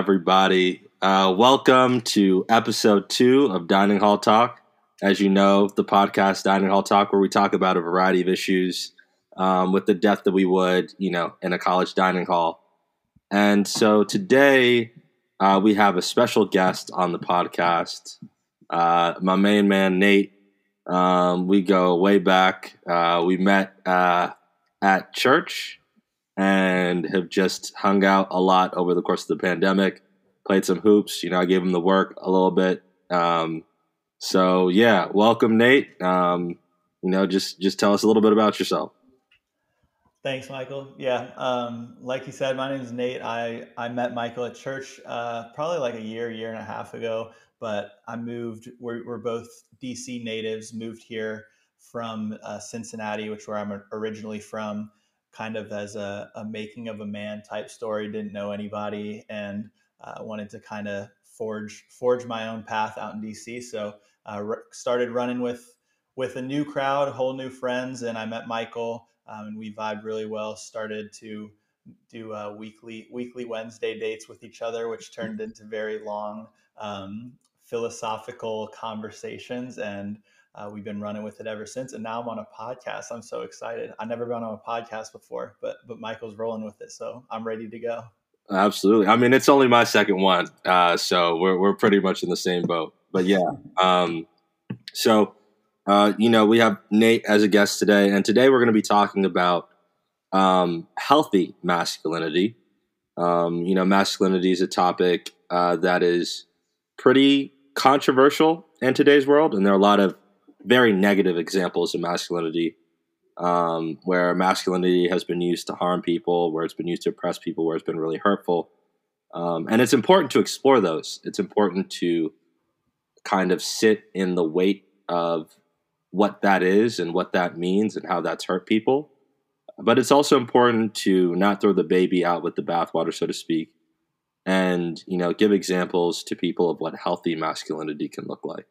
everybody. Uh, welcome to episode two of Dining Hall Talk. As you know, the podcast Dining Hall Talk, where we talk about a variety of issues um, with the depth that we would, you know, in a college dining hall. And so today uh, we have a special guest on the podcast, uh, my main man, Nate. Um, we go way back. Uh, we met uh, at church and have just hung out a lot over the course of the pandemic played some hoops. You know, I gave him the work a little bit. Um, so yeah, welcome, Nate. Um, you know, just just tell us a little bit about yourself. Thanks, Michael. Yeah, um, like you said, my name is Nate. I I met Michael at church uh, probably like a year, year and a half ago. But I moved. We're, we're both DC natives. Moved here from uh, Cincinnati, which where I'm originally from. Kind of as a, a making of a man type story. Didn't know anybody, and uh, wanted to kind of forge forge my own path out in DC. So uh, r- started running with with a new crowd, whole new friends, and I met Michael, um, and we vibed really well. Started to do uh, weekly weekly Wednesday dates with each other, which turned into very long um, philosophical conversations, and uh, we've been running with it ever since. And now I'm on a podcast. I'm so excited. I've never been on a podcast before, but but Michael's rolling with it, so I'm ready to go. Absolutely. I mean, it's only my second one, uh, so we're we're pretty much in the same boat. But yeah, um, so uh, you know, we have Nate as a guest today, and today we're going to be talking about um, healthy masculinity. Um, you know, masculinity is a topic uh, that is pretty controversial in today's world, and there are a lot of very negative examples of masculinity um, where masculinity has been used to harm people, where it's been used to oppress people, where it's been really hurtful. Um, and it's important to explore those. It's important to kind of sit in the weight of what that is and what that means and how that's hurt people. But it's also important to not throw the baby out with the bathwater, so to speak, and you know give examples to people of what healthy masculinity can look like.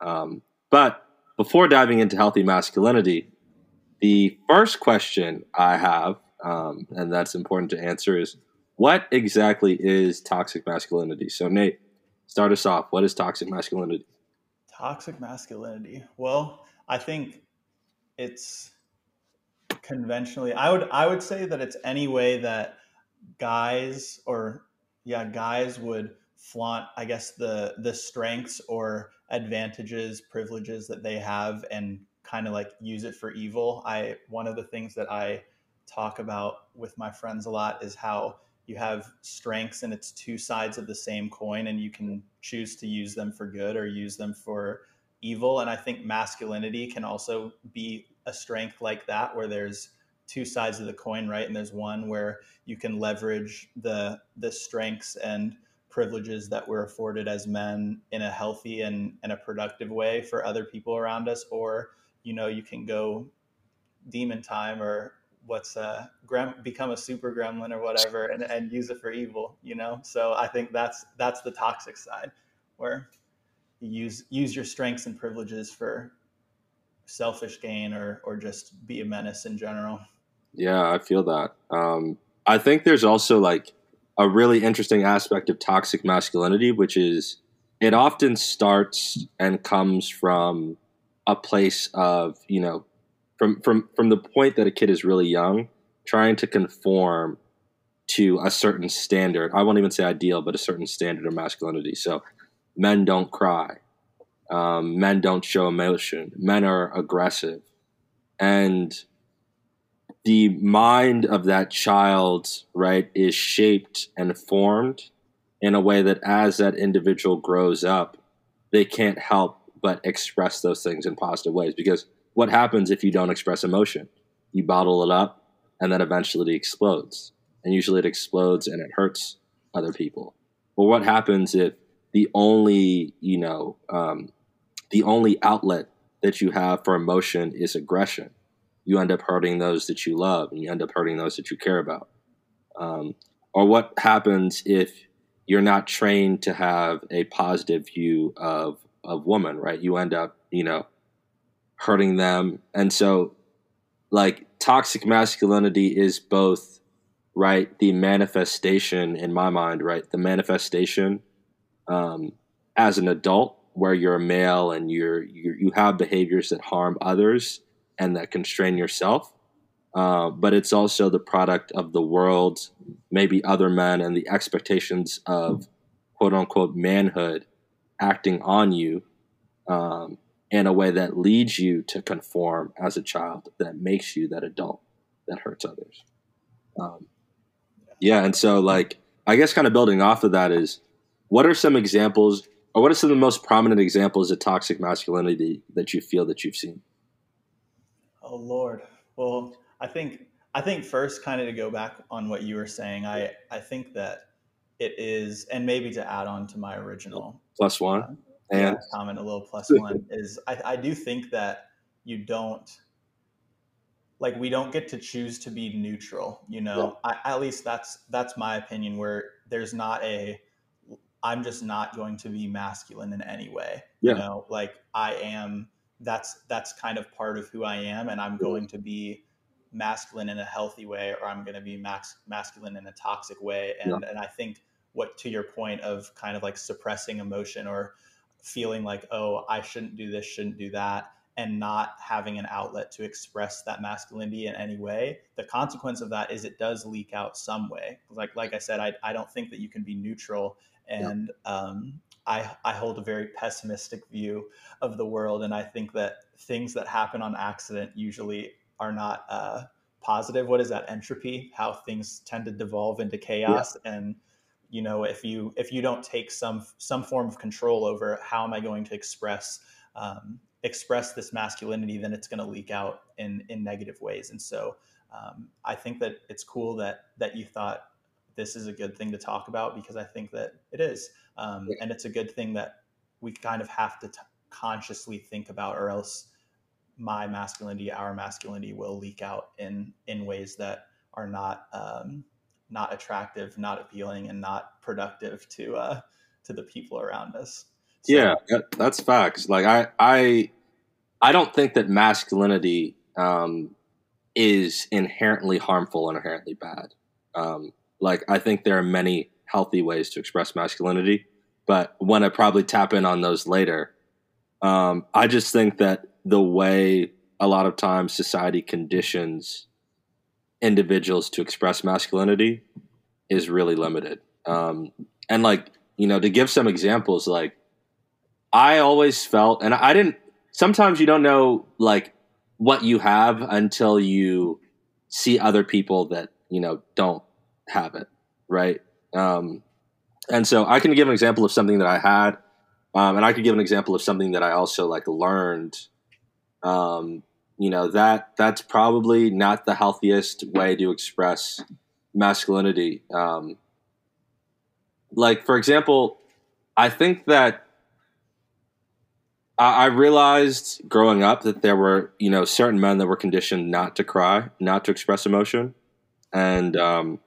Um, but before diving into healthy masculinity, the first question I have, um, and that's important to answer, is what exactly is toxic masculinity? So, Nate, start us off. What is toxic masculinity? Toxic masculinity. Well, I think it's conventionally. I would I would say that it's any way that guys or yeah guys would flaunt i guess the the strengths or advantages privileges that they have and kind of like use it for evil. I one of the things that I talk about with my friends a lot is how you have strengths and it's two sides of the same coin and you can choose to use them for good or use them for evil and I think masculinity can also be a strength like that where there's two sides of the coin, right? And there's one where you can leverage the the strengths and privileges that we're afforded as men in a healthy and, and a productive way for other people around us, or you know you can go demon time or what's uh grem- become a super gremlin or whatever and, and use it for evil you know? So i think that's that's the toxic side where you use use your strengths and privileges for selfish gain or or just be a menace in general. Yeah i feel that. Um i think there's also like a really interesting aspect of toxic masculinity which is it often starts and comes from a place of you know from from from the point that a kid is really young trying to conform to a certain standard. I won't even say ideal but a certain standard of masculinity. So men don't cry. Um, men don't show emotion. Men are aggressive. And the mind of that child right is shaped and formed in a way that as that individual grows up they can't help but express those things in positive ways. Because what happens if you don't express emotion? You bottle it up, and then eventually it explodes. And usually it explodes and it hurts other people. But what happens if the only, you know, um, the only outlet that you have for emotion is aggression? You end up hurting those that you love, and you end up hurting those that you care about. Um, or what happens if you're not trained to have a positive view of of woman, right? You end up, you know, hurting them. And so like toxic masculinity is both right, the manifestation in my mind, right, the manifestation um, as an adult where you're a male and you're, you you have behaviors that harm others and that constrain yourself. Uh, but it's also the product of the world, maybe other men, and the expectations of quote unquote manhood acting on you um, in a way that leads you to conform as a child, that makes you that adult that hurts others. Um, yeah, and so like I guess kind of building off of that is what are some examples or what are some of the most prominent examples of toxic masculinity that you feel that you've seen? Oh Lord. Well, I think I think first kind of to go back on what you were saying, I I think that it is and maybe to add on to my original plus one uh, and comment a little plus one is I, I do think that you don't like we don't get to choose to be neutral you know yeah. I, at least that's that's my opinion where there's not a i'm just not going to be masculine in any way yeah. you know like i am that's that's kind of part of who i am and i'm going to be masculine in a healthy way or i'm going to be max, masculine in a toxic way and yeah. and i think what to your point of kind of like suppressing emotion or feeling like oh i shouldn't do this shouldn't do that and not having an outlet to express that masculinity in any way the consequence of that is it does leak out some way like like i said i, I don't think that you can be neutral and yeah. um, I, I hold a very pessimistic view of the world and i think that things that happen on accident usually are not uh, positive what is that entropy how things tend to devolve into chaos yeah. and you know if you if you don't take some some form of control over how am i going to express um, express this masculinity, then it's going to leak out in in negative ways. And so um, I think that it's cool that that you thought this is a good thing to talk about because I think that it is, um, yeah. and it's a good thing that we kind of have to t- consciously think about, or else my masculinity, our masculinity, will leak out in in ways that are not um, not attractive, not appealing, and not productive to uh, to the people around us. So, yeah, that's facts. Like I, I, I don't think that masculinity um, is inherently harmful and inherently bad. Um, like I think there are many healthy ways to express masculinity, but when I probably tap in on those later, um, I just think that the way a lot of times society conditions individuals to express masculinity is really limited. Um, and like you know, to give some examples, like I always felt, and I didn't. Sometimes you don't know like what you have until you see other people that you know don't have it, right? Um, and so I can give an example of something that I had, um, and I could give an example of something that I also like learned. Um, you know that that's probably not the healthiest way to express masculinity. Um, like for example, I think that I realized growing up that there were, you know, certain men that were conditioned not to cry, not to express emotion, and um,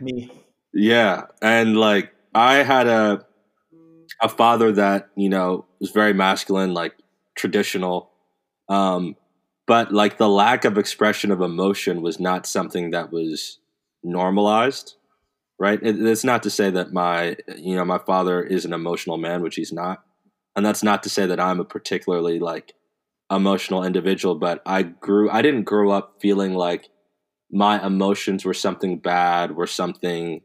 me, yeah, and like I had a a father that you know was very masculine, like traditional, um, but like the lack of expression of emotion was not something that was normalized, right? It, it's not to say that my, you know, my father is an emotional man, which he's not and that's not to say that I'm a particularly like emotional individual, but I grew I didn't grow up feeling like my emotions were something bad, were something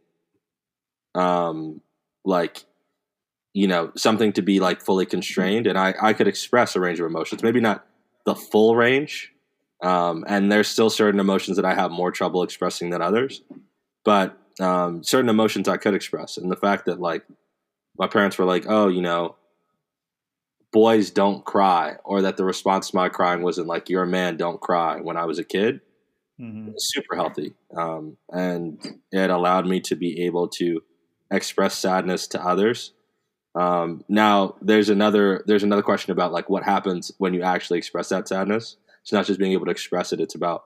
um like you know, something to be like fully constrained and I I could express a range of emotions, maybe not the full range. Um, and there's still certain emotions that I have more trouble expressing than others, but um, certain emotions I could express. And the fact that like my parents were like, oh, you know, boys don't cry or that the response to my crying wasn't like you're a man don't cry when i was a kid mm-hmm. super healthy um, and it allowed me to be able to express sadness to others um, now there's another there's another question about like what happens when you actually express that sadness it's not just being able to express it it's about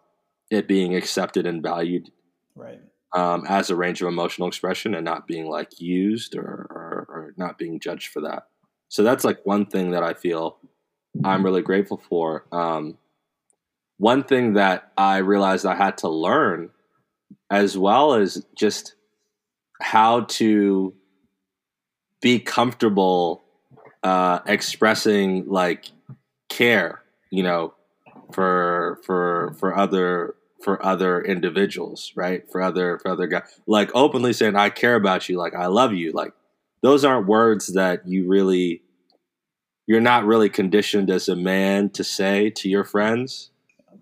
it being accepted and valued right um, as a range of emotional expression and not being like used or, or, or not being judged for that so that's like one thing that I feel I'm really grateful for. Um, one thing that I realized I had to learn as well as just how to be comfortable uh, expressing like care, you know, for for for other for other individuals, right? For other for other guys, like openly saying I care about you, like I love you, like those aren't words that you really you're not really conditioned as a man to say to your friends,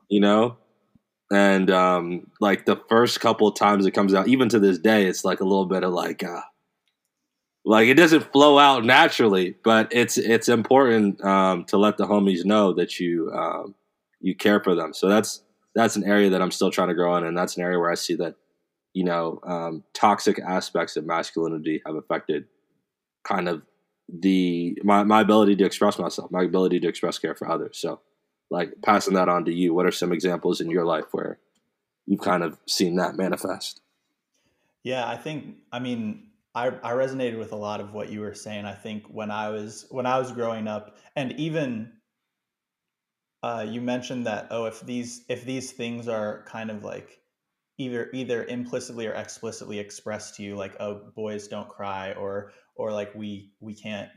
you know? And um like the first couple times it comes out, even to this day, it's like a little bit of like uh like it doesn't flow out naturally, but it's it's important um to let the homies know that you um you care for them. So that's that's an area that I'm still trying to grow in, and that's an area where I see that you know um, toxic aspects of masculinity have affected kind of the my, my ability to express myself, my ability to express care for others. So, like passing that on to you, what are some examples in your life where you've kind of seen that manifest? Yeah, I think I mean I, I resonated with a lot of what you were saying. I think when I was when I was growing up, and even uh, you mentioned that oh, if these if these things are kind of like either either implicitly or explicitly expressed to you, like oh, boys don't cry, or or like we we can't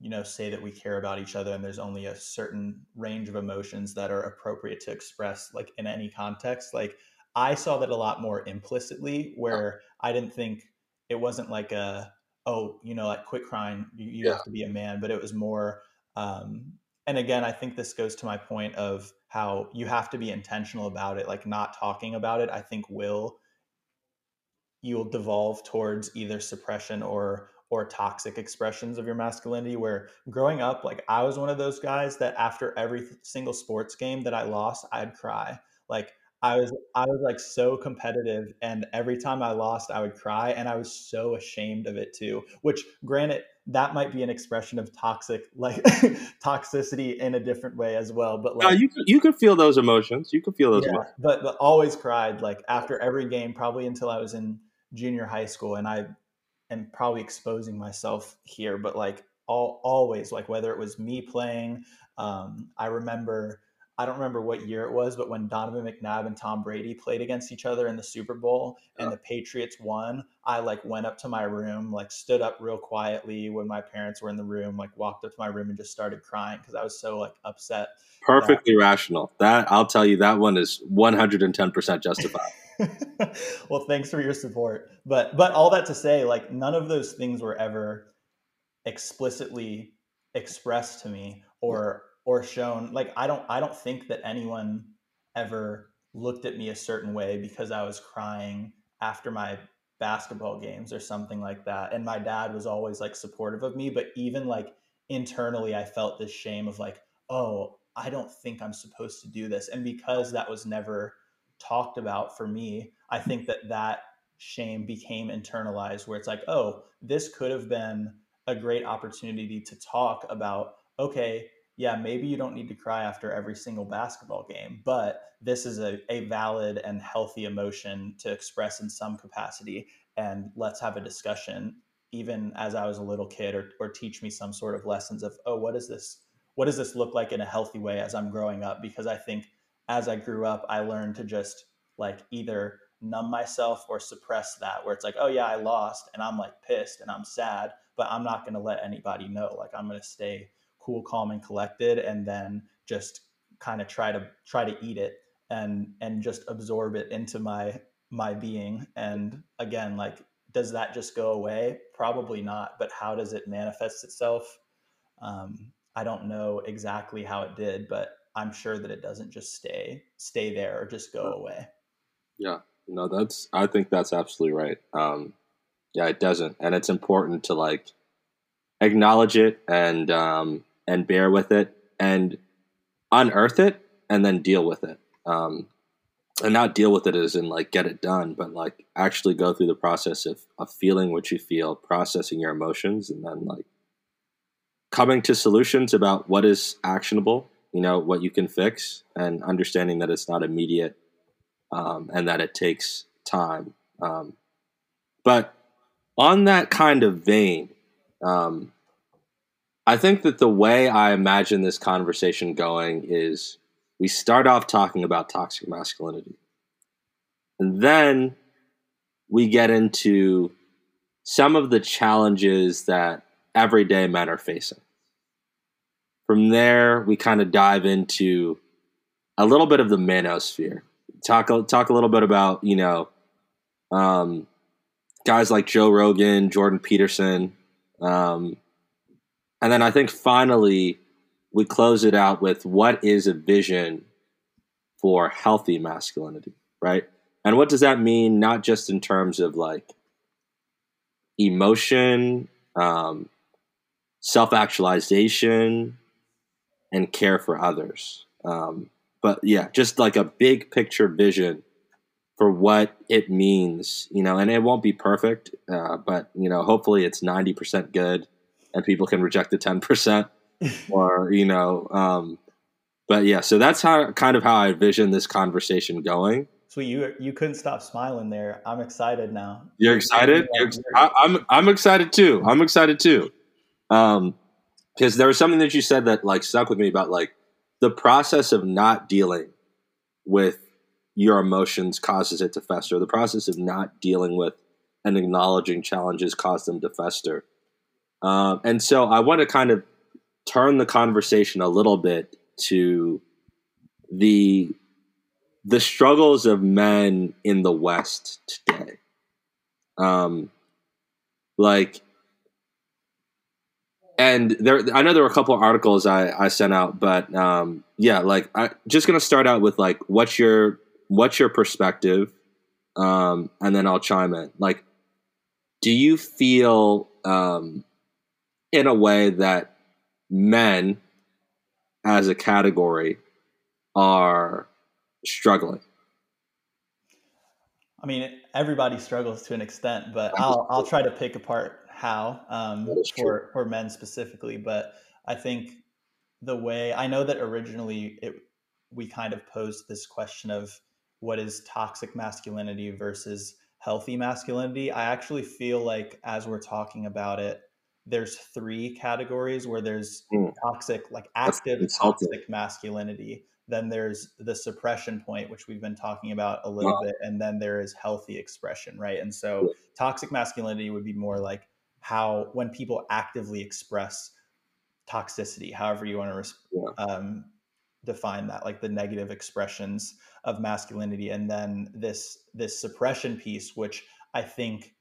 you know say that we care about each other and there's only a certain range of emotions that are appropriate to express like in any context like i saw that a lot more implicitly where i didn't think it wasn't like a oh you know like quit crying you, you yeah. have to be a man but it was more um and again i think this goes to my point of how you have to be intentional about it like not talking about it i think will you'll devolve towards either suppression or or toxic expressions of your masculinity where growing up like i was one of those guys that after every single sports game that i lost i'd cry like i was i was like so competitive and every time i lost i would cry and i was so ashamed of it too which granted that might be an expression of toxic like toxicity in a different way as well but like no, you could, you could feel those emotions you could feel those yeah, emotions. but but always cried like after every game probably until i was in junior high school and i am probably exposing myself here, but like all always like whether it was me playing, um, I remember I don't remember what year it was, but when Donovan McNabb and Tom Brady played against each other in the Super Bowl and the Patriots won, I like went up to my room, like stood up real quietly when my parents were in the room, like walked up to my room and just started crying because I was so like upset. Perfectly that. rational. That I'll tell you, that one is 110% justified. well, thanks for your support. But but all that to say, like none of those things were ever explicitly expressed to me or or shown. Like i don't i don't think that anyone ever looked at me a certain way because i was crying after my basketball games or something like that. And my dad was always like supportive of me but even like internally i felt this shame of like oh i don't think i'm supposed to do this. And because that was never talked about for me i think that that shame became internalized where it's like oh this could have been a great opportunity to talk about okay yeah, maybe you don't need to cry after every single basketball game, but this is a, a valid and healthy emotion to express in some capacity. And let's have a discussion, even as I was a little kid, or, or teach me some sort of lessons of, oh, what is this? What does this look like in a healthy way as I'm growing up? Because I think as I grew up, I learned to just like either numb myself or suppress that, where it's like, oh, yeah, I lost and I'm like pissed and I'm sad, but I'm not going to let anybody know. Like, I'm going to stay cool, calm, and collected, and then just kind of try to try to eat it and and just absorb it into my my being. And again, like, does that just go away? Probably not. But how does it manifest itself? Um, I don't know exactly how it did, but I'm sure that it doesn't just stay stay there or just go away. Yeah, no, that's I think that's absolutely right. Um, yeah, it doesn't, and it's important to like acknowledge it and um, and bear with it and unearth it and then deal with it. Um, and not deal with it as in like get it done, but like actually go through the process of, of feeling what you feel, processing your emotions, and then like coming to solutions about what is actionable, you know, what you can fix, and understanding that it's not immediate um, and that it takes time. Um, but on that kind of vein, um, I think that the way I imagine this conversation going is we start off talking about toxic masculinity. And then we get into some of the challenges that everyday men are facing. From there, we kind of dive into a little bit of the manosphere. Talk talk a little bit about you know um, guys like Joe Rogan, Jordan Peterson, um, and then I think finally we close it out with what is a vision for healthy masculinity, right? And what does that mean? Not just in terms of like emotion, um, self actualization, and care for others. Um, but yeah, just like a big picture vision for what it means, you know, and it won't be perfect, uh, but you know, hopefully it's 90% good and people can reject the 10% or, you know, um, but yeah, so that's how kind of how I envision this conversation going. So you you couldn't stop smiling there. I'm excited now. You're excited? You're ex- I, I'm I'm excited too. I'm excited too. Um, because there was something that you said that like stuck with me about like the process of not dealing with your emotions causes it to fester. The process of not dealing with and acknowledging challenges cause them to fester. Um, and so I want to kind of turn the conversation a little bit to the the struggles of men in the West today. Um, like, and there, I know there were a couple of articles I, I sent out, but um, yeah, like I just gonna start out with like, what's your what's your perspective, um, and then I'll chime in. Like, do you feel um, in a way that men as a category are struggling? I mean, everybody struggles to an extent, but I'll I'll try to pick apart how um, for for men specifically. But I think the way I know that originally it we kind of posed this question of what is toxic masculinity versus healthy masculinity. I actually feel like as we're talking about it, there's three categories where there's mm. toxic, like active toxic masculinity. Then there's the suppression point, which we've been talking about a little wow. bit, and then there is healthy expression, right? And so, toxic masculinity would be more like how when people actively express toxicity, however you want to yeah. um, define that, like the negative expressions of masculinity, and then this this suppression piece, which I think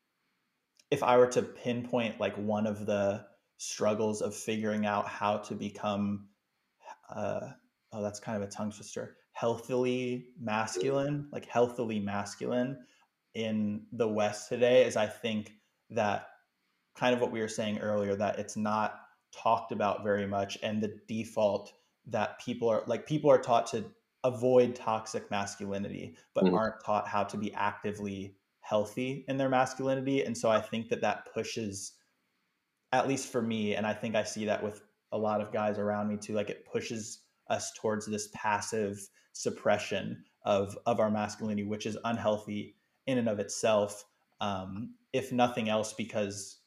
if I were to pinpoint like one of the struggles of figuring out how to become, uh, oh, that's kind of a tongue twister, healthily masculine, like healthily masculine in the West today, is I think that kind of what we were saying earlier, that it's not talked about very much, and the default that people are like people are taught to avoid toxic masculinity, but mm-hmm. aren't taught how to be actively healthy in their masculinity and so i think that that pushes at least for me and i think i see that with a lot of guys around me too like it pushes us towards this passive suppression of of our masculinity which is unhealthy in and of itself um, if nothing else because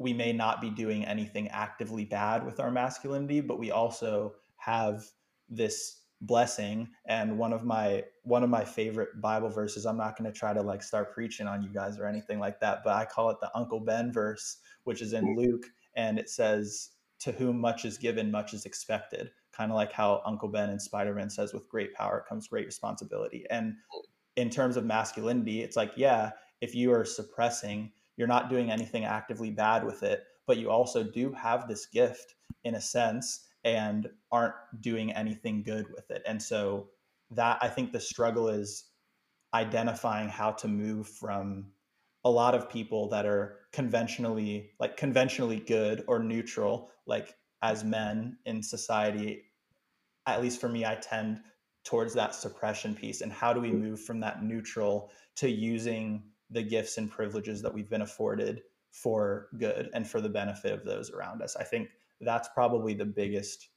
we may not be doing anything actively bad with our masculinity but we also have this blessing. And one of my one of my favorite bible verses i'm not going to try to like start preaching on you guys or anything like that but i call it the uncle ben verse which is in mm-hmm. luke and it says to whom much is given much is expected. Kind of like how uncle ben in spider-man says with great power comes great responsibility. And mm. in terms of masculinity it's like yeah if you are suppressing you're not doing anything actively bad with it but you also do have this gift in a sense and aren't doing anything good with it. And so that I think the struggle is identifying how to move from a lot of people that are conventionally like conventionally good or neutral like as men in society at least for me I tend towards that suppression piece and how do we move from that neutral to using the gifts and privileges that we've been afforded for good and for the benefit of those around us. I think that's probably the biggest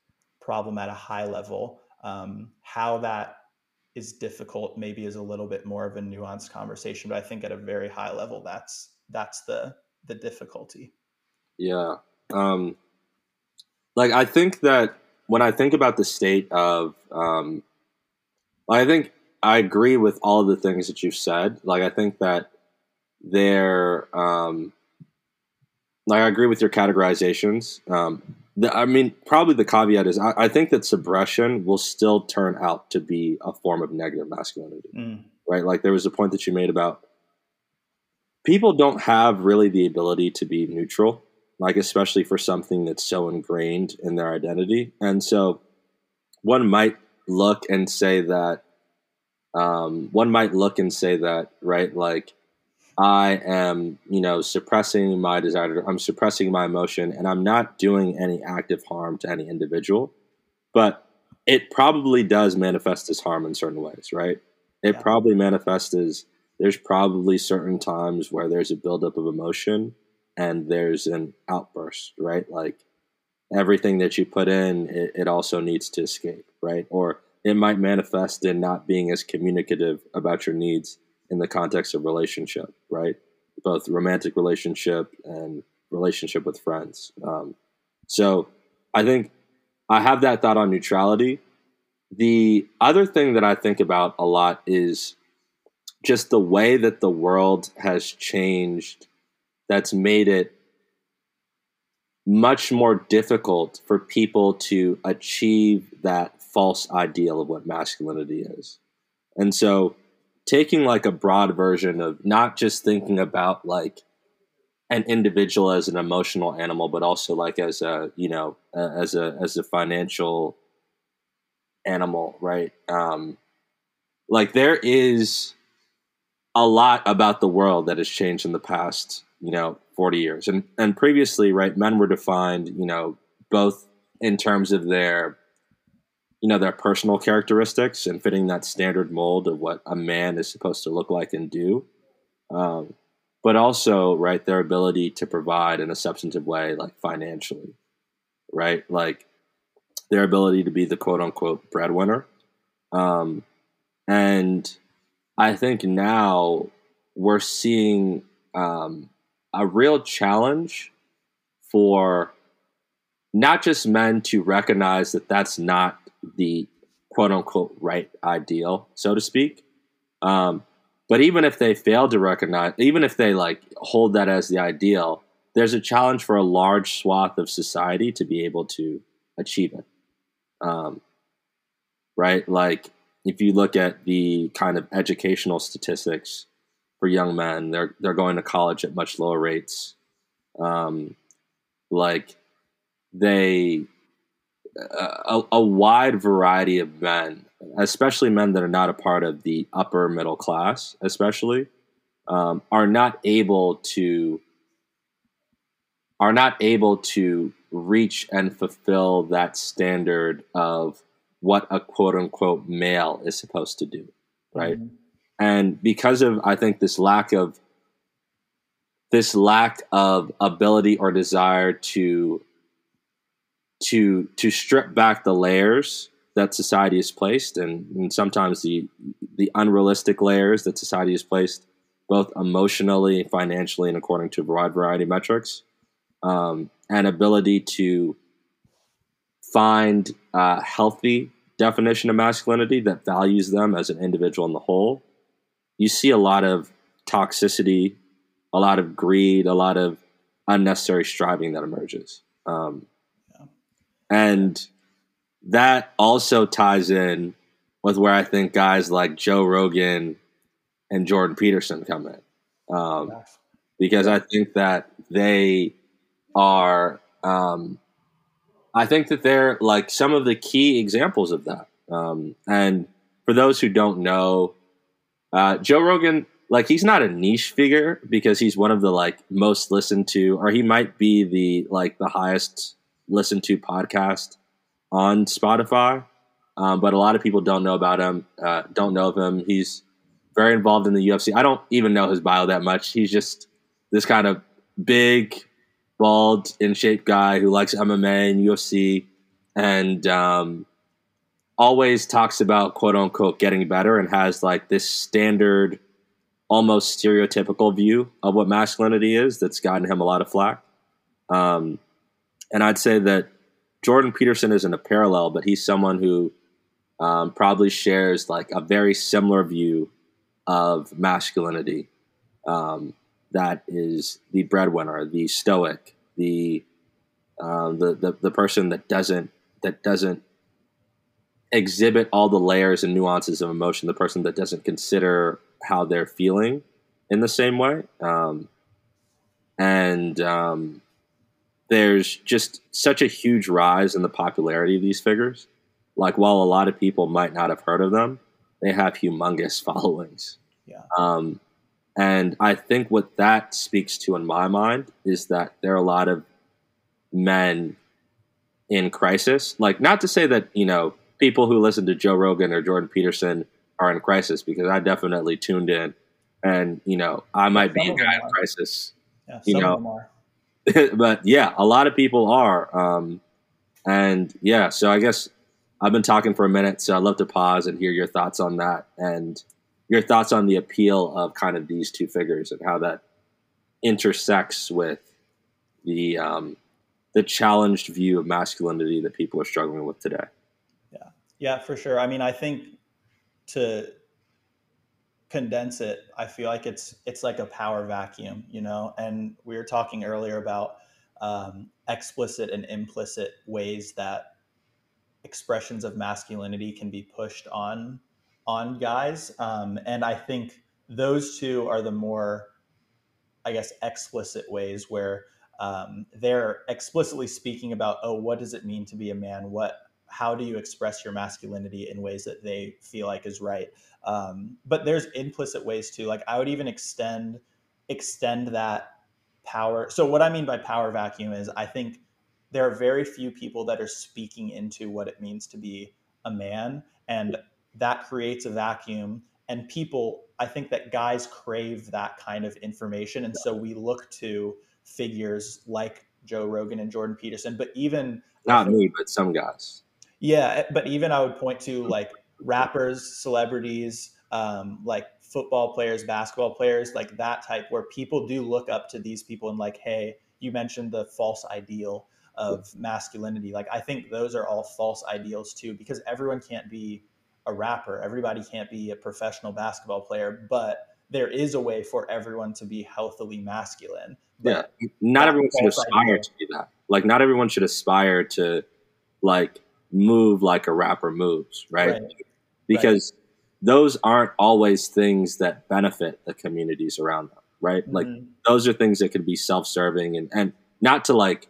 problem at a high level. Um, how that is difficult maybe is a little bit more of a nuanced conversation, but I think at a very high level, that's that's the the difficulty. Yeah, um, like I think that when I think about the state of, um, I think I agree with all the things that you've said. Like I think that they're um, like I agree with your categorizations. Um, the, I mean, probably the caveat is I, I, think that suppression will still turn out to be a form of negative masculinity, mm. right? Like there was a point that you made about people don't have really the ability to be neutral, like especially for something that's so ingrained in their identity, and so one might look and say that um, one might look and say that right, like I am, you know, suppressing my desire. I'm suppressing my emotion, and I'm not doing any active harm to any individual. But it probably does manifest as harm in certain ways, right? It yeah. probably manifests as there's probably certain times where there's a buildup of emotion and there's an outburst, right? Like everything that you put in, it, it also needs to escape, right? Or it might manifest in not being as communicative about your needs in the context of relationship, right? Both romantic relationship and relationship with friends. Um, so I think I have that thought on neutrality. The other thing that I think about a lot is just the way that the world has changed that's made it much more difficult for people to achieve that false ideal of what masculinity is. And so taking like a broad version of not just thinking about like an individual as an emotional animal, but also like as a you know as a as a financial animal, right? Um, like there is a lot about the world that has changed in the past, you know, forty years, and and previously, right? Men were defined, you know, both in terms of their you know their personal characteristics and fitting that standard mold of what a man is supposed to look like and do. Um, but also right their ability to provide in a substantive way like financially right? Like their ability to be the quote unquote breadwinner. Um, and i think now we're seeing um, a real challenge for not just men to recognize that that's not the quote unquote right ideal, so to speak. Um, but even if they fail to recognize, even if they like hold that as the ideal, there's a challenge for a large swath of society to be able to achieve it. Um, right? Like if you look at the kind of educational statistics for young men, they're they're going to college at much lower rates. Um, like they a, a wide variety of men, especially men that are not a part of the upper middle class, especially, um, are not able to are not able to reach and fulfill that standard of what a quote unquote male is supposed to do, right? Mm-hmm. And because of I think this lack of this lack of ability or desire to to to strip back the layers that society has placed, and, and sometimes the the unrealistic layers that society has placed, both emotionally, financially, and according to a wide variety of metrics, um, and ability to find a healthy definition of masculinity that values them as an individual in the whole. You see a lot of toxicity, a lot of greed, a lot of unnecessary striving that emerges. Um, and that also ties in with where I think guys like Joe Rogan and Jordan Peterson come in. Um, because I think that they are, um, I think that they're like some of the key examples of that. Um, and for those who don't know, uh, Joe Rogan, like he's not a niche figure because he's one of the like most listened to, or he might be the like the highest listen to podcast on Spotify. Um, but a lot of people don't know about him, uh, don't know of him. He's very involved in the UFC. I don't even know his bio that much. He's just this kind of big, bald, in shape guy who likes MMA and UFC and um, always talks about quote unquote getting better and has like this standard, almost stereotypical view of what masculinity is that's gotten him a lot of flack. Um, and I'd say that Jordan Peterson isn't a parallel, but he's someone who um, probably shares like a very similar view of masculinity. Um, that is the breadwinner, the stoic, the, uh, the the the person that doesn't that doesn't exhibit all the layers and nuances of emotion. The person that doesn't consider how they're feeling in the same way. Um, and um, there's just such a huge rise in the popularity of these figures. Like, while a lot of people might not have heard of them, they have humongous followings. Yeah. Um, and I think what that speaks to in my mind is that there are a lot of men in crisis. Like, not to say that, you know, people who listen to Joe Rogan or Jordan Peterson are in crisis, because I definitely tuned in and, you know, I might be in crisis. Yeah, You know, but yeah, a lot of people are. Um, and yeah, so I guess I've been talking for a minute, so I'd love to pause and hear your thoughts on that and your thoughts on the appeal of kind of these two figures and how that intersects with the um, the challenged view of masculinity that people are struggling with today. Yeah, yeah, for sure. I mean, I think to condense it, I feel like it's it's like a power vacuum, you know. And we were talking earlier about um, explicit and implicit ways that expressions of masculinity can be pushed on on guys, um, and I think those two are the more, I guess, explicit ways where um, they're explicitly speaking about, oh, what does it mean to be a man? What how do you express your masculinity in ways that they feel like is right um, but there's implicit ways too like i would even extend extend that power so what i mean by power vacuum is i think there are very few people that are speaking into what it means to be a man and that creates a vacuum and people i think that guys crave that kind of information and so we look to figures like joe rogan and jordan peterson but even Not me, but some guys. Yeah, but even I would point to like rappers, celebrities, um, like football players, basketball players, like that type, where people do look up to these people and like, hey, you mentioned the false ideal of masculinity. Like, I think those are all false ideals too, because everyone can't be a rapper, everybody can't be a professional basketball player, but there is a way for everyone to be healthily masculine. Yeah, not everyone should aspire idea. to be that. Like, not everyone should aspire to like move like a rapper moves, right? Right. Because those aren't always things that benefit the communities around them, right? Like, Mhm. those are things that could be self-serving and and not to like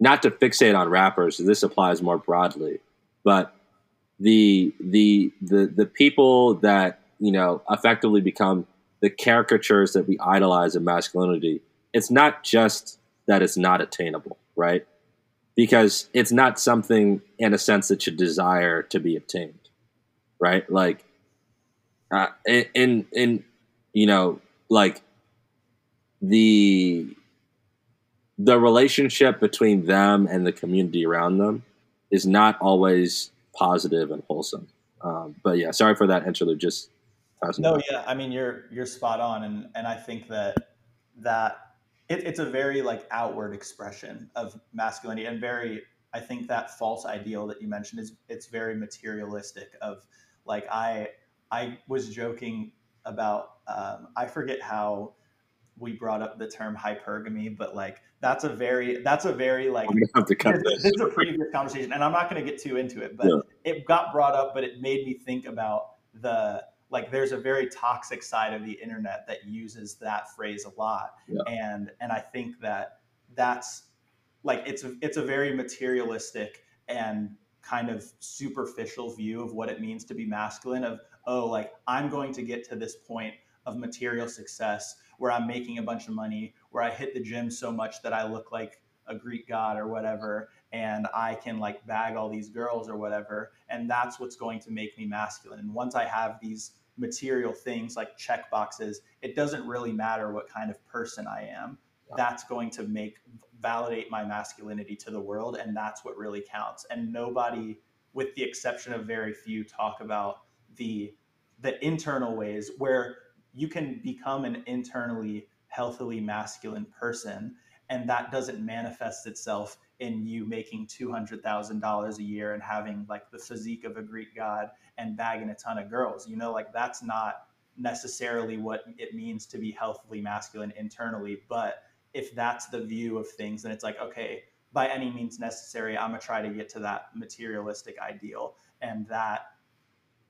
not to fixate on rappers. This applies more broadly, but the the the the people that you know effectively become the caricatures that we idolize of masculinity. It's not just that it's not attainable, right? Because it's not something in a sense that you desire to be obtained, right? Like, uh, in in, you know like the the relationship between them and the community around them is not always positive and wholesome. Um, but yeah, sorry for that interlude. Just No, yeah, I mean you're you're spot on, and and I think that that it, it's a very like outward expression of masculinity, and very I think that false ideal that you mentioned is it's very materialistic. Of like I I was joking about um, I forget how we brought up the term hypergamy, but like that's a very that's a very like I'm have to cut this, this. this is a previous conversation, and I'm not going to get too into it, but Yeah. it got brought up, but it made me think about the like. There's a very toxic side of the internet that uses that phrase a lot, Yeah. and and I think that that's like it's a, it's a very materialistic and kind of superficial view of what it means to be masculine. Of oh, like I'm going to get to this point of material success where I'm making a bunch of money, where I hit the gym so much that I look like a Greek god or whatever, and I can like bag all these girls or whatever, and that's what's going to make me masculine. And once I have these material things like check boxes, it doesn't really matter what kind of person I am. That's going to make validate my masculinity to the world, and that's what really counts. And nobody, with the exception of very few, talk about the the internal ways where you can become an internally healthily masculine person and that doesn't manifest itself in you making $200,000 a year and having like the physique of a Greek god and bagging a ton of girls. You know, like that's not necessarily what it means to be healthily masculine internally. But if that's the view of things, then it's like, okay, by any means necessary, I'm gonna try to get to that materialistic ideal. And that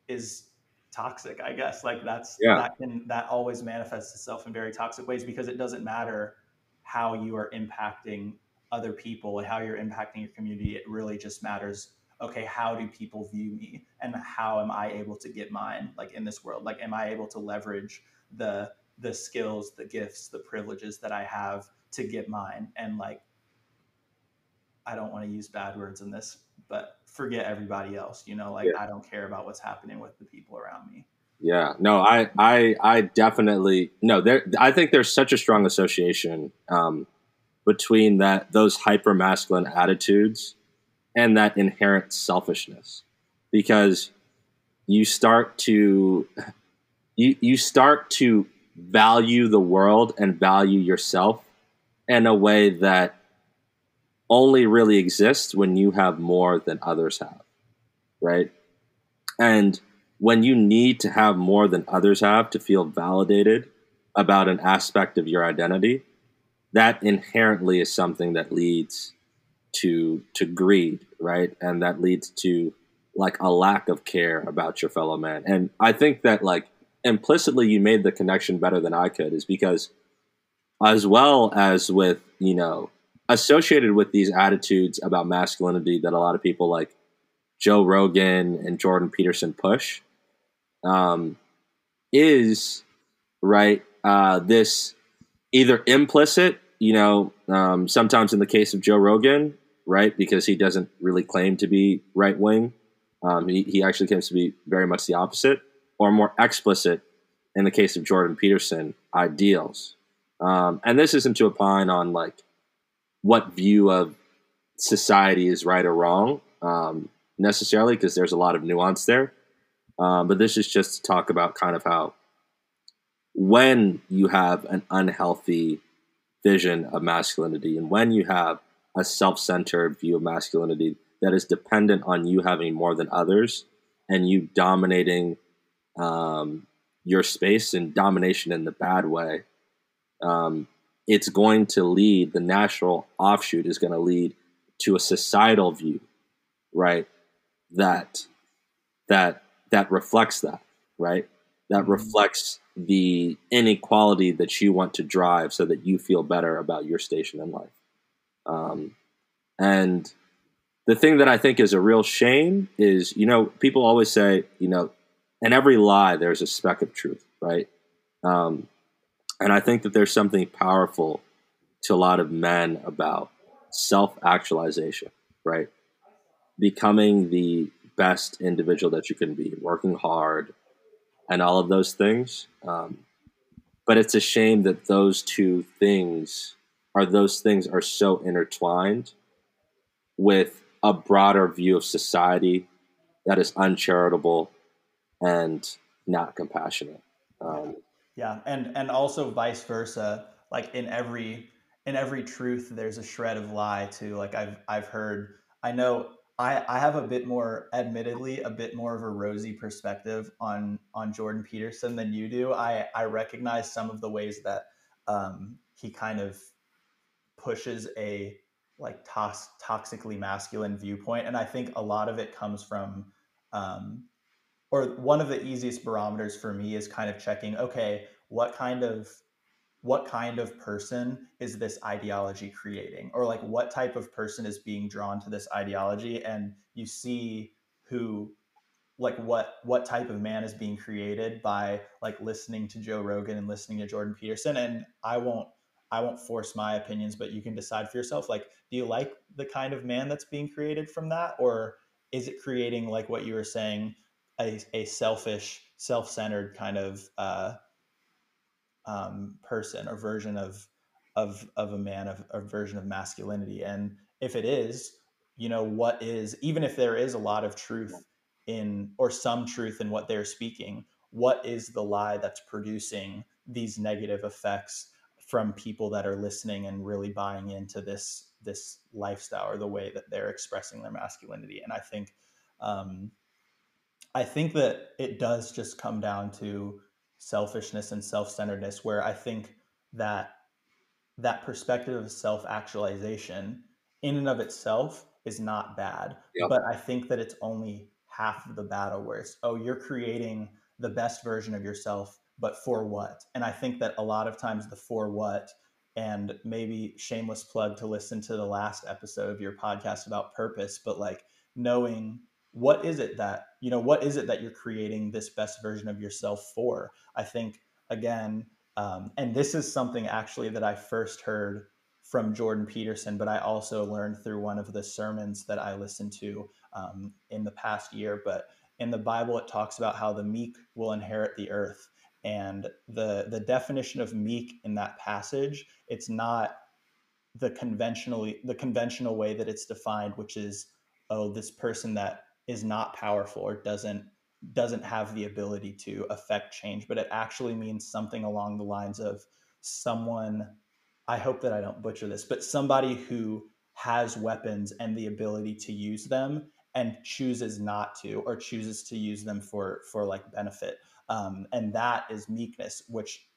is toxic, I guess. Like that's yeah. that can that always manifests itself in very toxic ways because it doesn't matter how you are impacting other people and how you're impacting your community. It really just matters. Okay, how do people view me, and how am I able to get mine? Like in this world, like am I able to leverage the the skills, the gifts, the privileges that I have to get mine? And like, I don't want to use bad words in this, but forget everybody else. You know, like yeah. I don't care about what's happening with the people around me. Yeah, no, I, I, I definitely no. There, I think there's such a strong association um, between that those hyper masculine attitudes and that inherent selfishness. Because you start to you you start to value the world and value yourself in a way that only really exists when you have more than others have right? And when you need to have more than others have to feel validated about an aspect of your identity that inherently is something that leads to to greed, right? And that leads to like a lack of care about your fellow man. And I think that like implicitly you made the connection better than I could is because as well as with, you know, associated with these attitudes about masculinity that a lot of people like Joe Rogan and Jordan Peterson push um, is right uh, this either implicit, you know, um, sometimes in the case of Joe Rogan, right, because he doesn't really claim to be right wing. Um, he, he actually claims to be very much the opposite, or more explicit in the case of Jordan Peterson, ideals. Um, and this isn't to opine on like what view of society is right or wrong um, necessarily, because there's a lot of nuance there. Um, but this is just to talk about kind of how when you have an unhealthy vision of masculinity and when you have a self-centered view of masculinity that is dependent on you having more than others and you dominating um, your space and domination in the bad way um, it's going to lead the natural offshoot is going to lead to a societal view right that that that reflects that right that mm-hmm. reflects the inequality that you want to drive so that you feel better about your station in life. Um, and the thing that I think is a real shame is, you know, people always say, you know, in every lie, there's a speck of truth, right? Um, and I think that there's something powerful to a lot of men about self actualization, right? Becoming the best individual that you can be, working hard, and all of those things. Um, but it's a shame that those two things are those things are so intertwined with a broader view of society that is uncharitable and not compassionate. Um, yeah, and and also vice versa. Like in every in every truth, there's a shred of lie too. Like I've I've heard. I know I, I have a bit more, admittedly, a bit more of a rosy perspective on on Jordan Peterson than you do. I I recognize some of the ways that um, he kind of pushes a like tox- toxically masculine viewpoint, and I think a lot of it comes from, um, or one of the easiest barometers for me is kind of checking. Okay, what kind of what kind of person is this ideology creating? Or like what type of person is being drawn to this ideology? And you see who like what what type of man is being created by like listening to Joe Rogan and listening to Jordan Peterson. And I won't I won't force my opinions but you can decide for yourself like do you like the kind of man that's being created from that? Or is it creating like what you were saying a, a selfish self-centered kind of uh, um, person or version of of of a man of a version of masculinity and if it is you know what is even if there is a lot of truth in or some truth in what they're speaking what is the lie that's producing these negative effects from people that are listening and really buying into this this lifestyle or the way that they're expressing their masculinity. And I think um, I think that it does just come down to selfishness and self-centeredness where I think that that perspective of self-actualization in and of itself is not bad. But I think that it's only half of the battle where it's, oh, you're creating the best version of yourself, but for what? And I think that a lot of times the for what and maybe shameless plug to listen to the last episode of your podcast about purpose, but like knowing what is it that, you know, what is it that you're creating this best version of yourself for? I think, again, um, and this is something actually that I first heard from Jordan Peterson, but I also learned through one of the sermons that I listened to um, in the past year. But in the Bible, it talks about how the meek will inherit the earth and the the definition of meek in that passage it's not the conventionally the conventional way that it's defined which is oh this person that is not powerful or doesn't doesn't have the ability to affect change but it actually means something along the lines of someone i hope that i don't butcher this but somebody who has weapons and the ability to use them and chooses not to or chooses to use them for for like benefit. Um, and that is meekness, which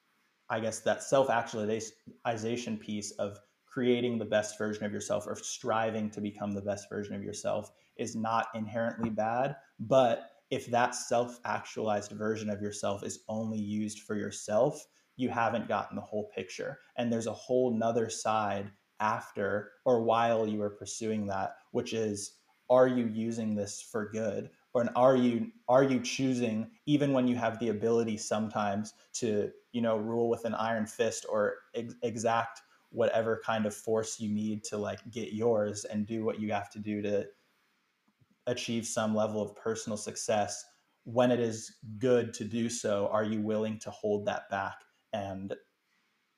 I guess that self actualization piece of creating the best version of yourself or striving to become the best version of yourself is not inherently bad. But if that self actualized version of yourself is only used for yourself, you haven't gotten the whole picture. And there's a whole nother side after or while you are pursuing that, which is are you using this for good? or are you are you choosing even when you have the ability sometimes to you know rule with an iron fist or ex- exact whatever kind of force you need to like get yours and do what you have to do to achieve some level of personal success when it is good to do so are you willing to hold that back and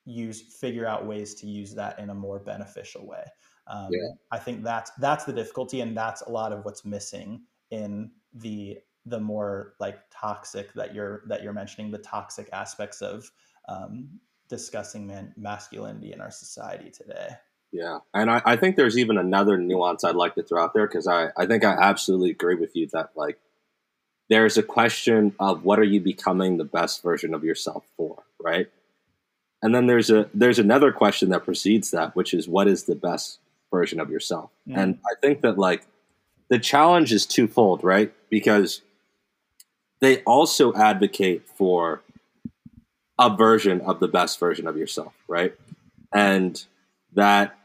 use figure out ways to use that in a more beneficial way um, yeah. i think that's that's the difficulty and that's a lot of what's missing in the the more like toxic that you're that you're mentioning the toxic aspects of um, discussing man, masculinity in our society today yeah and I, I think there's even another nuance i'd like to throw out there because I, I think i absolutely agree with you that like there's a question of what are you becoming the best version of yourself for right and then there's a there's another question that precedes that which is what is the best version of yourself mm. and i think that like the challenge is twofold, right? Because they also advocate for a version of the best version of yourself, right? And that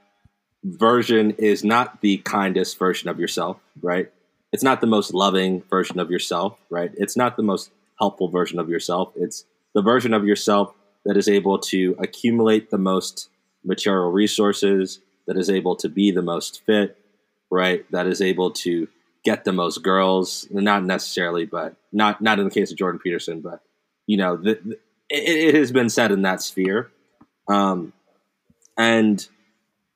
version is not the kindest version of yourself, right? It's not the most loving version of yourself, right? It's not the most helpful version of yourself. It's the version of yourself that is able to accumulate the most material resources, that is able to be the most fit, right? That is able to get the most girls, not necessarily, but not not in the case of Jordan Peterson, but you know, the, the, it, it, has been said in that sphere, um, and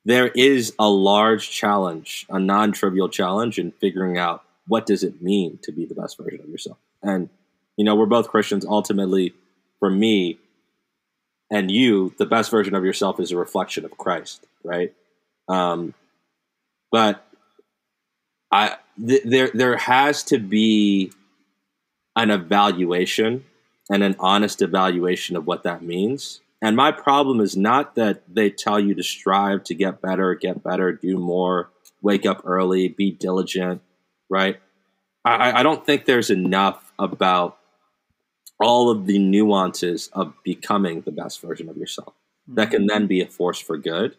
there is a large challenge, a non-trivial challenge in figuring out what does it mean to be the best version of yourself. And you know, we're both Christians. Ultimately, for me and you, the best version of yourself is a reflection of Christ, right? Um, but I th- there there has to be an evaluation and an honest evaluation of what that means. And my problem is not that they tell you to strive to get better, get better, do more, wake up early, be diligent, right? I, I don't think there's enough about all of the nuances of becoming the best version of yourself mm-hmm. that can then be a force for good.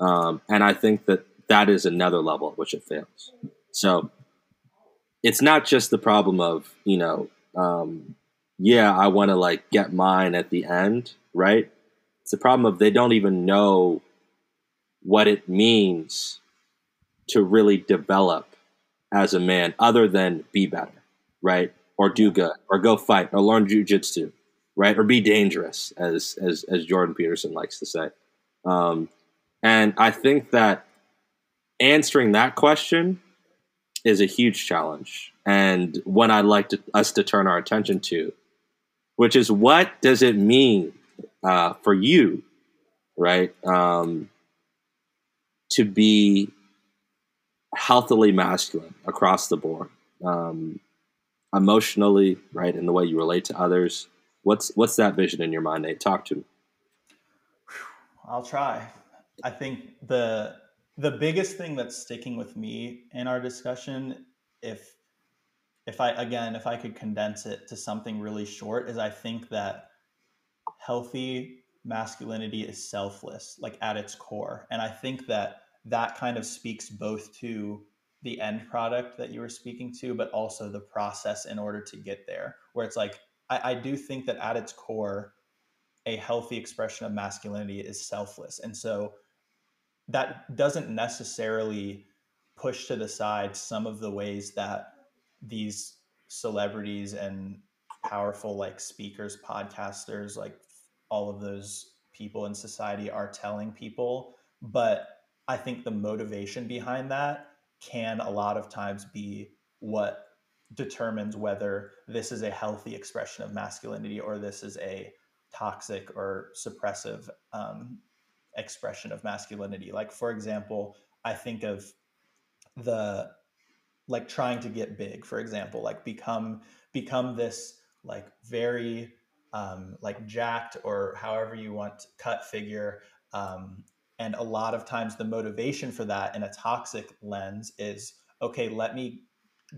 Um, and I think that that is another level at which it fails. So it's not just the problem of, you know, um, yeah, I want to like get mine at the end, right? It's the problem of they don't even know what it means to really develop as a man other than be better, right? Or do good, or go fight, or learn jujitsu, right? Or be dangerous, as as as Jordan Peterson likes to say. Um, and I think that answering that question is a huge challenge and one I'd like to, us to turn our attention to, which is what does it mean uh, for you right? Um, to be healthily masculine across the board, um, emotionally, right, in the way you relate to others. What's what's that vision in your mind, Nate? Talk to me. I'll try. I think the the biggest thing that's sticking with me in our discussion, if if I again, if I could condense it to something really short, is I think that healthy masculinity is selfless, like at its core. And I think that that kind of speaks both to the end product that you were speaking to, but also the process in order to get there. Where it's like, I, I do think that at its core, a healthy expression of masculinity is selfless. And so that doesn't necessarily push to the side some of the ways that these celebrities and powerful like speakers, podcasters, like all of those people in society are telling people. But I think the motivation behind that can a lot of times be what determines whether this is a healthy expression of masculinity or this is a toxic or suppressive um, expression of masculinity. Like, for example, I think of the like trying to get big, for example, like become become this like very um, like jacked or however you want to cut figure um, and a lot of times the motivation for that in a toxic lens is okay let me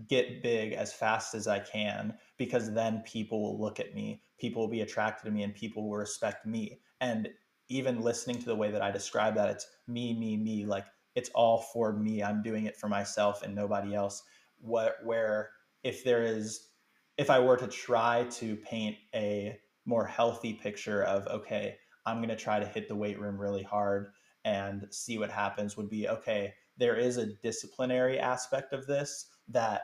get big as fast as i can because then people will look at me people will be attracted to me and people will respect me. And even listening to the way that i describe that it's me me me like it's all for me. I'm doing it for myself and nobody else. What where if there is if i were to try to paint a more healthy picture of okay i'm going to try to hit the weight room really hard and see what happens would be okay there is a disciplinary aspect of this that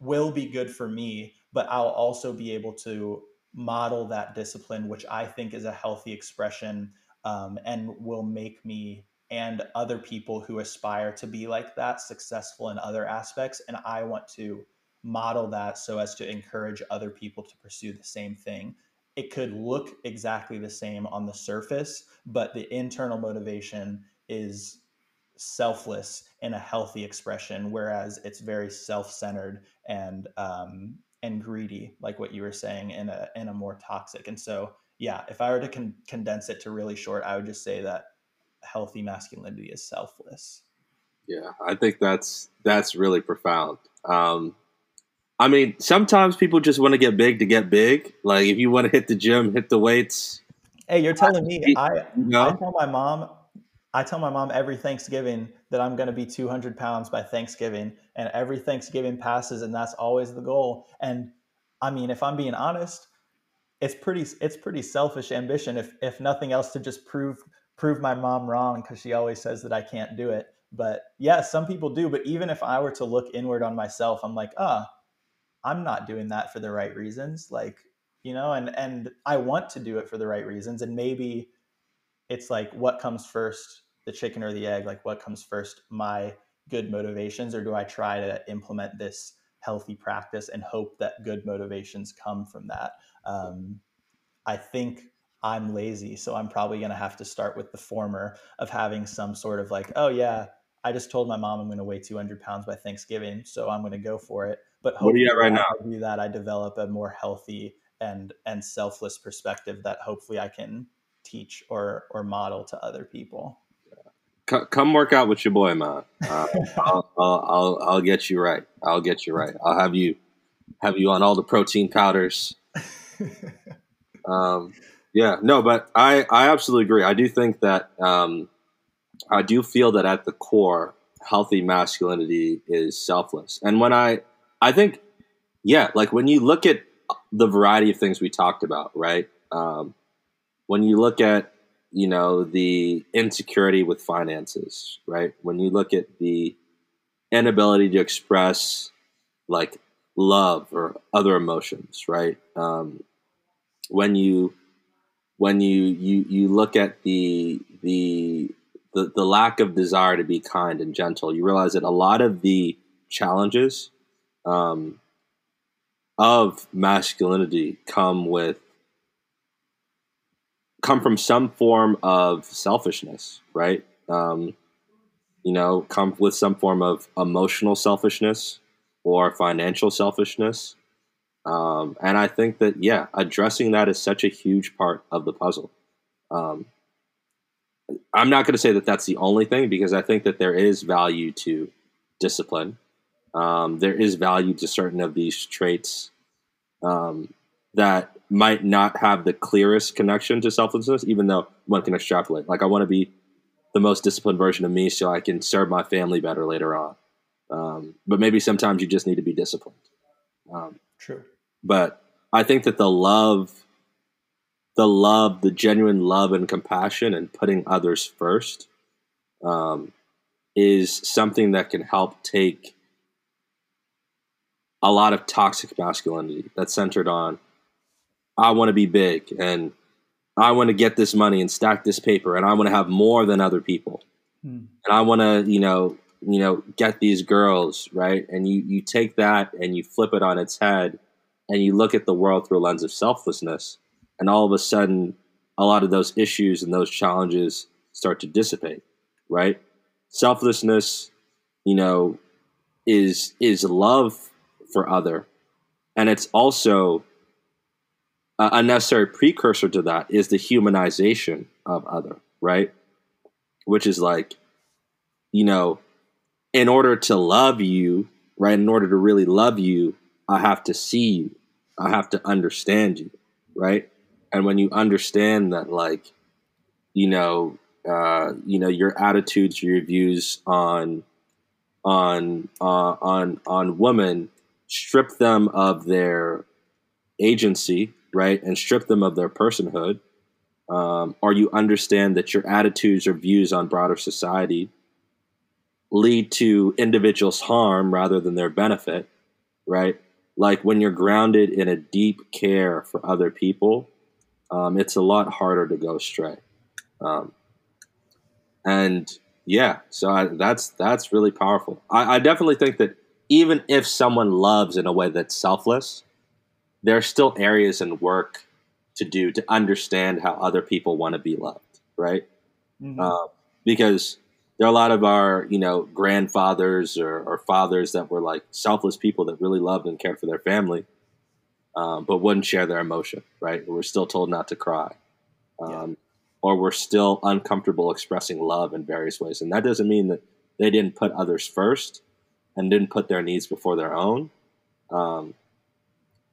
will be good for me but i'll also be able to model that discipline which i think is a healthy expression um, and will make me and other people who aspire to be like that successful in other aspects and i want to model that so as to encourage other people to pursue the same thing it could look exactly the same on the surface, but the internal motivation is selfless in a healthy expression, whereas it's very self-centered and um, and greedy, like what you were saying, in a in a more toxic. And so, yeah, if I were to con- condense it to really short, I would just say that healthy masculinity is selfless. Yeah, I think that's that's really profound. Um, I mean, sometimes people just want to get big to get big. Like if you want to hit the gym, hit the weights. Hey, you're telling me I, you know? I tell my mom I tell my mom every Thanksgiving that I'm going to be 200 pounds by Thanksgiving, and every Thanksgiving passes, and that's always the goal. And I mean, if I'm being honest, it's pretty it's pretty selfish ambition, if if nothing else, to just prove prove my mom wrong because she always says that I can't do it. But yeah, some people do. But even if I were to look inward on myself, I'm like, ah, oh, I'm not doing that for the right reasons. Like, you know, and and I want to do it for the right reasons. And maybe it's like what comes first, the chicken or the egg? Like what comes first, my good motivations, or do I try to implement this healthy practice and hope that good motivations come from that? Um, I think I'm lazy, so I'm probably going to have to start with the former of having some sort of like, oh yeah, I just told my mom I'm going to weigh 200 pounds by Thanksgiving, so I'm going to go for it. But what you right now? Do that, I develop a more healthy and and selfless perspective that hopefully I can teach or or model to other people. Come work out with your boy, man. Uh, I'll, I'll, I'll I'll get you right. I'll get you right. I'll have you have you on all the protein powders. um, yeah, no, but I I absolutely agree. I do think that um, I do feel that at the core, healthy masculinity is selfless. And when I I think, yeah, like when you look at the variety of things we talked about, right? Um, when you look at, you know, the insecurity with finances, right? When you look at the inability to express like love or other emotions, right? Um, when you when you you you look at the the the, the lack of desire to be kind and gentle, you realize that a lot of the challenges um, of masculinity come with come from some form of selfishness, right? Um, you know, come with some form of emotional selfishness or financial selfishness. Um, and I think that, yeah, addressing that is such a huge part of the puzzle. Um, I'm not going to say that that's the only thing because I think that there is value to discipline. Um, there is value to certain of these traits um, that might not have the clearest connection to selflessness, even though one can extrapolate. Like, I want to be the most disciplined version of me so I can serve my family better later on. Um, but maybe sometimes you just need to be disciplined. Um, True. But I think that the love, the love, the genuine love and compassion and putting others first um, is something that can help take a lot of toxic masculinity that's centered on I want to be big and I want to get this money and stack this paper and I want to have more than other people. Hmm. And I want to, you know, you know, get these girls, right? And you you take that and you flip it on its head and you look at the world through a lens of selflessness and all of a sudden a lot of those issues and those challenges start to dissipate, right? Selflessness, you know, is is love for other and it's also a necessary precursor to that is the humanization of other, right? Which is like, you know, in order to love you, right? In order to really love you, I have to see you. I have to understand you, right? And when you understand that, like, you know, uh, you know, your attitudes, your views on, on, uh, on, on women, strip them of their agency, right, and strip them of their personhood, um, or you understand that your attitudes or views on broader society lead to individuals' harm rather than their benefit, right? Like when you're grounded in a deep care for other people, um, it's a lot harder to go astray. Um, and yeah, so I, that's that's really powerful. I, I definitely think that even if someone loves in a way that's selfless, there are still areas and work to do to understand how other people want to be loved, right? Mm-hmm. Uh, because there are a lot of our, you know, grandfathers or, or, fathers that were like selfless people that really loved and cared for their family, um, but wouldn't share their emotion, right? We're still told not to cry. Um, yeah. Or we're still uncomfortable expressing love in various ways. And that doesn't mean that they didn't put others first and didn't put their needs before their own. Um,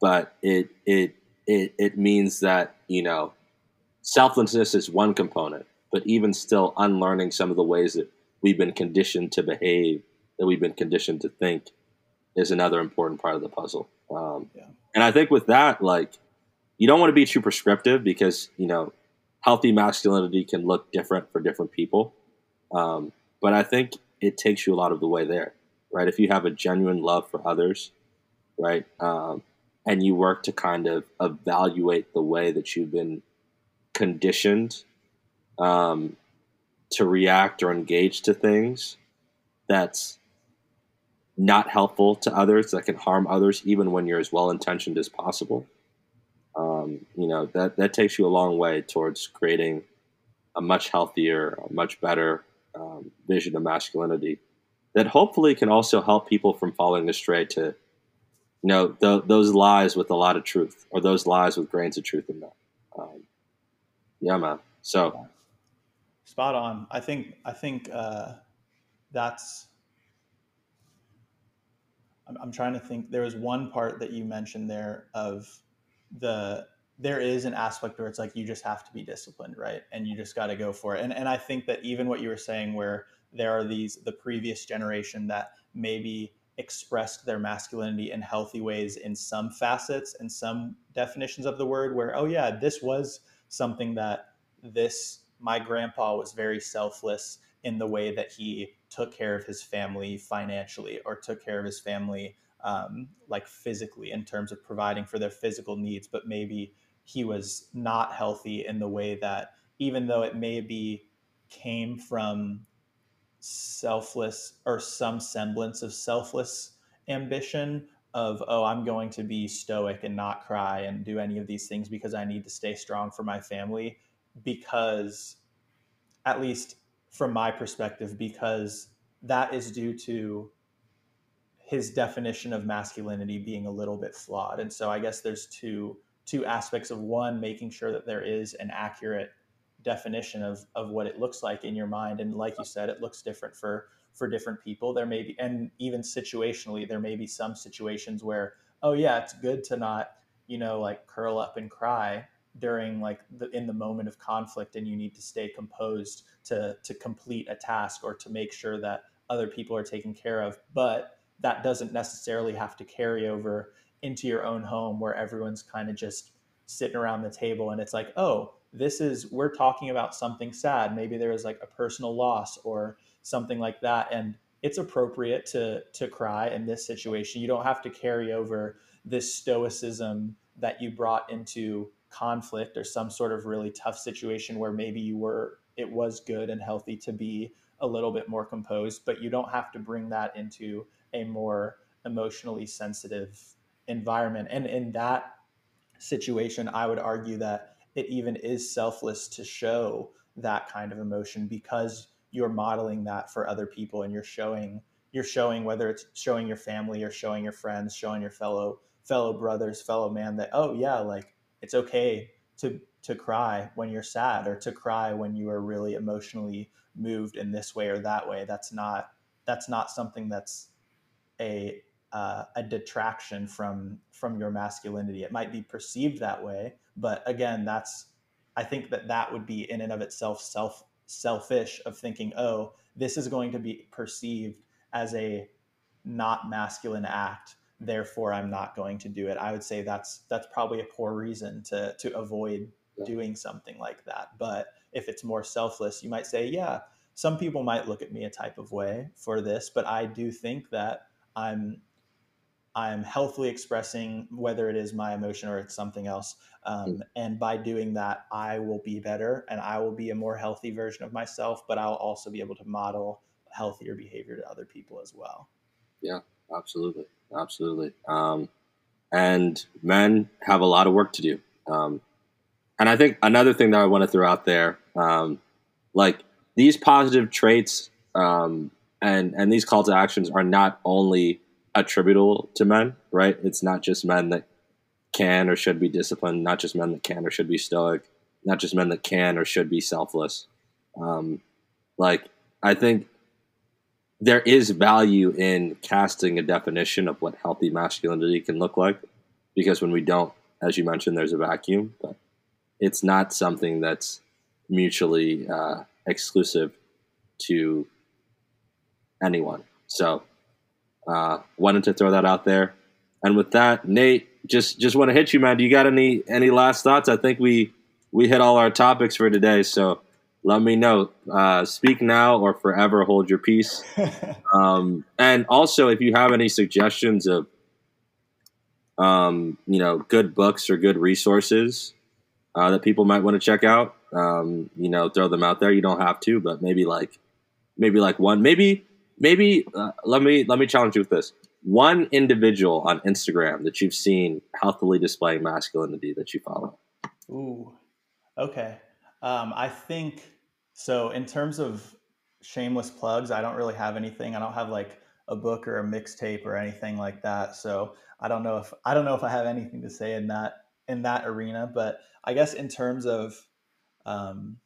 but it it it it means that you know selflessness is one component, but even still unlearning some of the ways that we've been conditioned to behave, that we've been conditioned to think, is another important part of the puzzle. Um, yeah. And I think with that, like you don't want to be too prescriptive because you know healthy masculinity can look different for different people. Um, but I think it takes you a lot of the way there, right? If you have a genuine love for others, right? Um, and you work to kind of evaluate the way that you've been conditioned um, to react or engage to things that's not helpful to others that can harm others even when you're as well intentioned as possible um, you know that that takes you a long way towards creating a much healthier a much better um, vision of masculinity that hopefully can also help people from falling astray to you know th- those lies with a lot of truth or those lies with grains of truth in them. Um, yeah man. So spot on. I think i think uh, that's I'm, I'm trying to think there was one part that you mentioned there of the there is an aspect where it's like you just have to be disciplined right? And you just got to go for it. And and i think that even what you were saying where there are these the previous generation that maybe expressed their masculinity in healthy ways in some facets and some definitions of the word where oh yeah this was something that this my grandpa was very selfless in the way that he took care of his family financially or took care of his family um, like physically in terms of providing for their physical needs but maybe he was not healthy in the way that even though it maybe came from selfless or some semblance of selfless ambition of oh i'm going to be stoic and not cry and do any of these things because i need to stay strong for my family because, at least from my perspective, because that is due to his definition of masculinity being a little bit flawed. And so I guess there's two two aspects of one making sure that there is an accurate definition of of what it looks like in your mind. And like you said it looks different for for different people. There may be and even situationally there may be some situations where oh yeah it's good to not you know like curl up and cry during like the in the moment of conflict and you need to stay composed to to complete a task or to make sure that other people are taken care of. But that doesn't necessarily have to carry over into your own home where everyone's kind of just sitting around the table and it's like oh this is we're talking about something sad. Maybe there was like a personal loss or something like that. And it's appropriate to to cry in this situation. You don't have to carry over this stoicism that you brought into conflict or some sort of really tough situation where maybe you were it was good and healthy to be a little bit more composed but you don't have to bring that into a more emotionally sensitive environment. And in that situation i would argue that it even is selfless to show that kind of emotion because you're modeling that for other people and you're showing you're showing whether it's showing your family or showing your friends showing your fellow fellow brothers fellow man that oh yeah like it's okay to to cry when you're sad or to cry when you are really emotionally moved in this way or that way. That's not that's not something that's a uh, a detraction from from your masculinity. It might be perceived that way but again that's i think that that would be in and of itself self selfish of thinking oh this is going to be perceived as a not masculine act therefore i'm not going to do it. I would say that's that's probably a poor reason to to avoid yeah. doing something like that. But if it's more selfless you might say yeah some people might look at me a type of way for this but i do think that i'm I'm healthily expressing whether it is my emotion or it's something else. Um, mm. and by doing that, I will be better and I will be a more healthy version of myself, but I'll also be able to model healthier behavior to other people as well. Yeah, absolutely. Absolutely. Um, and men have a lot of work to do. Um, and I think another thing that I want to throw out there, um, like these positive traits um, and, and these call to actions are not only attributable to men, right? It's not just men that can or should be disciplined, not just men that can or should be stoic, not just men that can or should be selfless. Um, like, I think there is value in casting a definition of what healthy masculinity can look like because when we don't, as you mentioned, there's a vacuum, but it's not something that's mutually uh, exclusive to anyone. So, uh, wanted to throw that out there. And with that, Nate, just just want to hit you, man. Do you got any any last thoughts? I think we we hit all our topics for today. So let me know. Uh, speak now or forever hold your peace. um, and also, if you have any suggestions of um, you know good books or good resources uh, that people might want to check out, um, you know, throw them out there. You don't have to, but maybe like maybe like one, maybe maybe uh, let me let me challenge you with this. One individual on instagram that you've seen healthily displaying masculinity that you follow. Ooh. Okay. Um, i think so in terms of shameless plugs i don't really have anything. I don't have like a book or a mixtape or anything like that. So i don't know if i don't know if i have anything to say in that in that arena. But i guess in terms of um,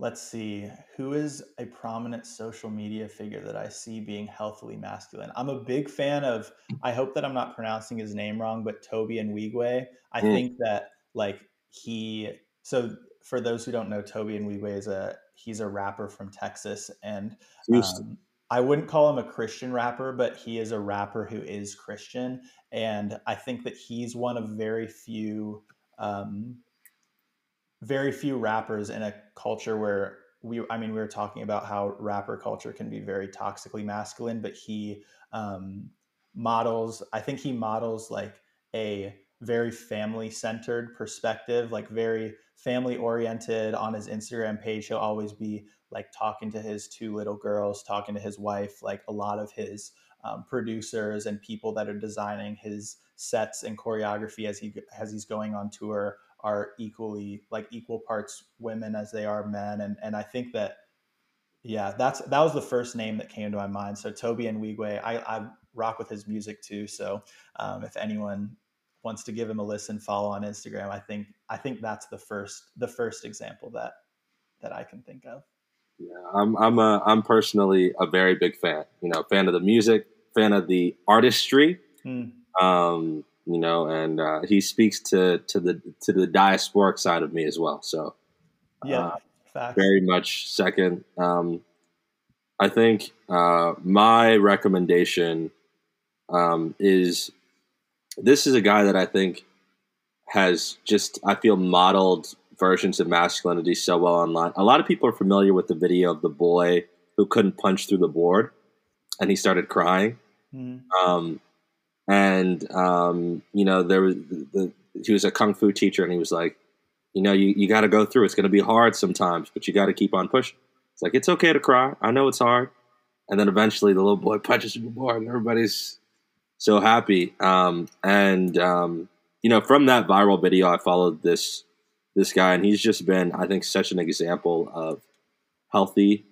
let's see who is a prominent social media figure that i see being healthily masculine? I'm a big fan of i hope that i'm not pronouncing his name wrong but Tobe Nwigwe. I mm. think that like he so for those who don't know Tobe Nwigwe is a he's a rapper from texas and um, i wouldn't call him a christian rapper but he is a rapper who is christian. And i think that he's one of very few um, very few rappers in a culture where we i mean we were talking about how rapper culture can be very toxically masculine but he um, models i think he models like a very family centered perspective like very family oriented on his instagram page he'll always be like talking to his two little girls talking to his wife like a lot of his um, producers and people that are designing his sets and choreography as he as he's going on tour are equally like equal parts women as they are men and and I think that yeah that's that was the first name that came to my mind. So Tobe Nwigwe I I rock with his music too. So um, if anyone wants to give him a listen follow on Instagram I think I think that's the first the first example that that I can think of. Yeah I'm I'm a I'm personally a very big fan you know fan of the music fan of the artistry. Hmm. um you know, and uh, he speaks to to the to the diasporic side of me as well. So, yeah, uh, very much second. Um, I think uh, my recommendation um, is this is a guy that I think has just I feel modeled versions of masculinity so well online. A lot of people are familiar with the video of the boy who couldn't punch through the board and he started crying. Mm. Um, and um, you know there was the, he was a kung fu teacher and he was like you know you, you got to go through. It's going to be hard sometimes but you got to keep on pushing. It's like it's okay to cry. I know it's hard. And then eventually the little boy punches the board and everybody's so happy. Um, and um, you know from that viral video i followed this this guy and he's just been i think such an example of healthy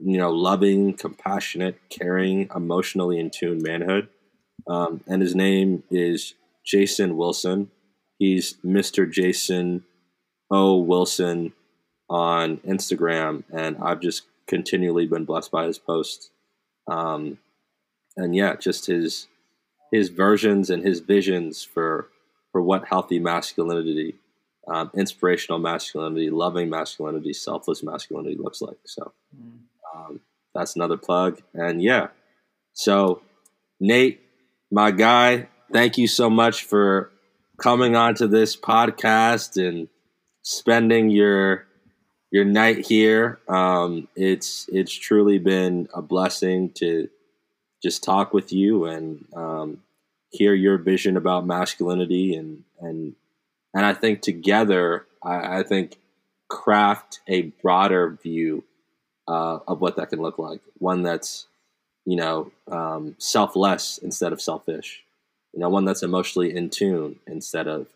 you know loving compassionate caring emotionally in tune manhood um, and his name is Jason Wilson. He's Mr. Jason O. Wilson on Instagram, and I've just continually been blessed by his posts. Um, and yeah, just his his versions and his visions for for what healthy masculinity, um, inspirational masculinity, loving masculinity, selfless masculinity looks like. So mm. um, that's another plug. And yeah, so Nate, my guy, thank you so much for coming onto this podcast and spending your your night here. Um, it's it's truly been a blessing to just talk with you and um, hear your vision about masculinity and and and I think together, I, I think craft a broader view uh, of what that can look like. One that's you know, um, selfless instead of selfish. You know, one that's emotionally in tune instead of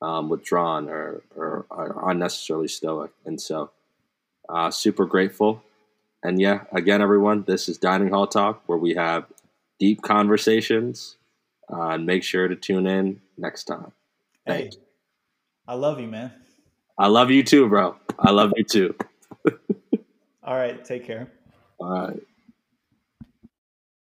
um, withdrawn or, or, or, unnecessarily stoic. And so, uh, super grateful. And yeah, again, everyone, this is Dining Hall Talk, where we have deep conversations. Uh, and make sure to tune in next time. Thank hey, you. I love you, man. I love you too, bro. I love you too. All right. Take care. All right.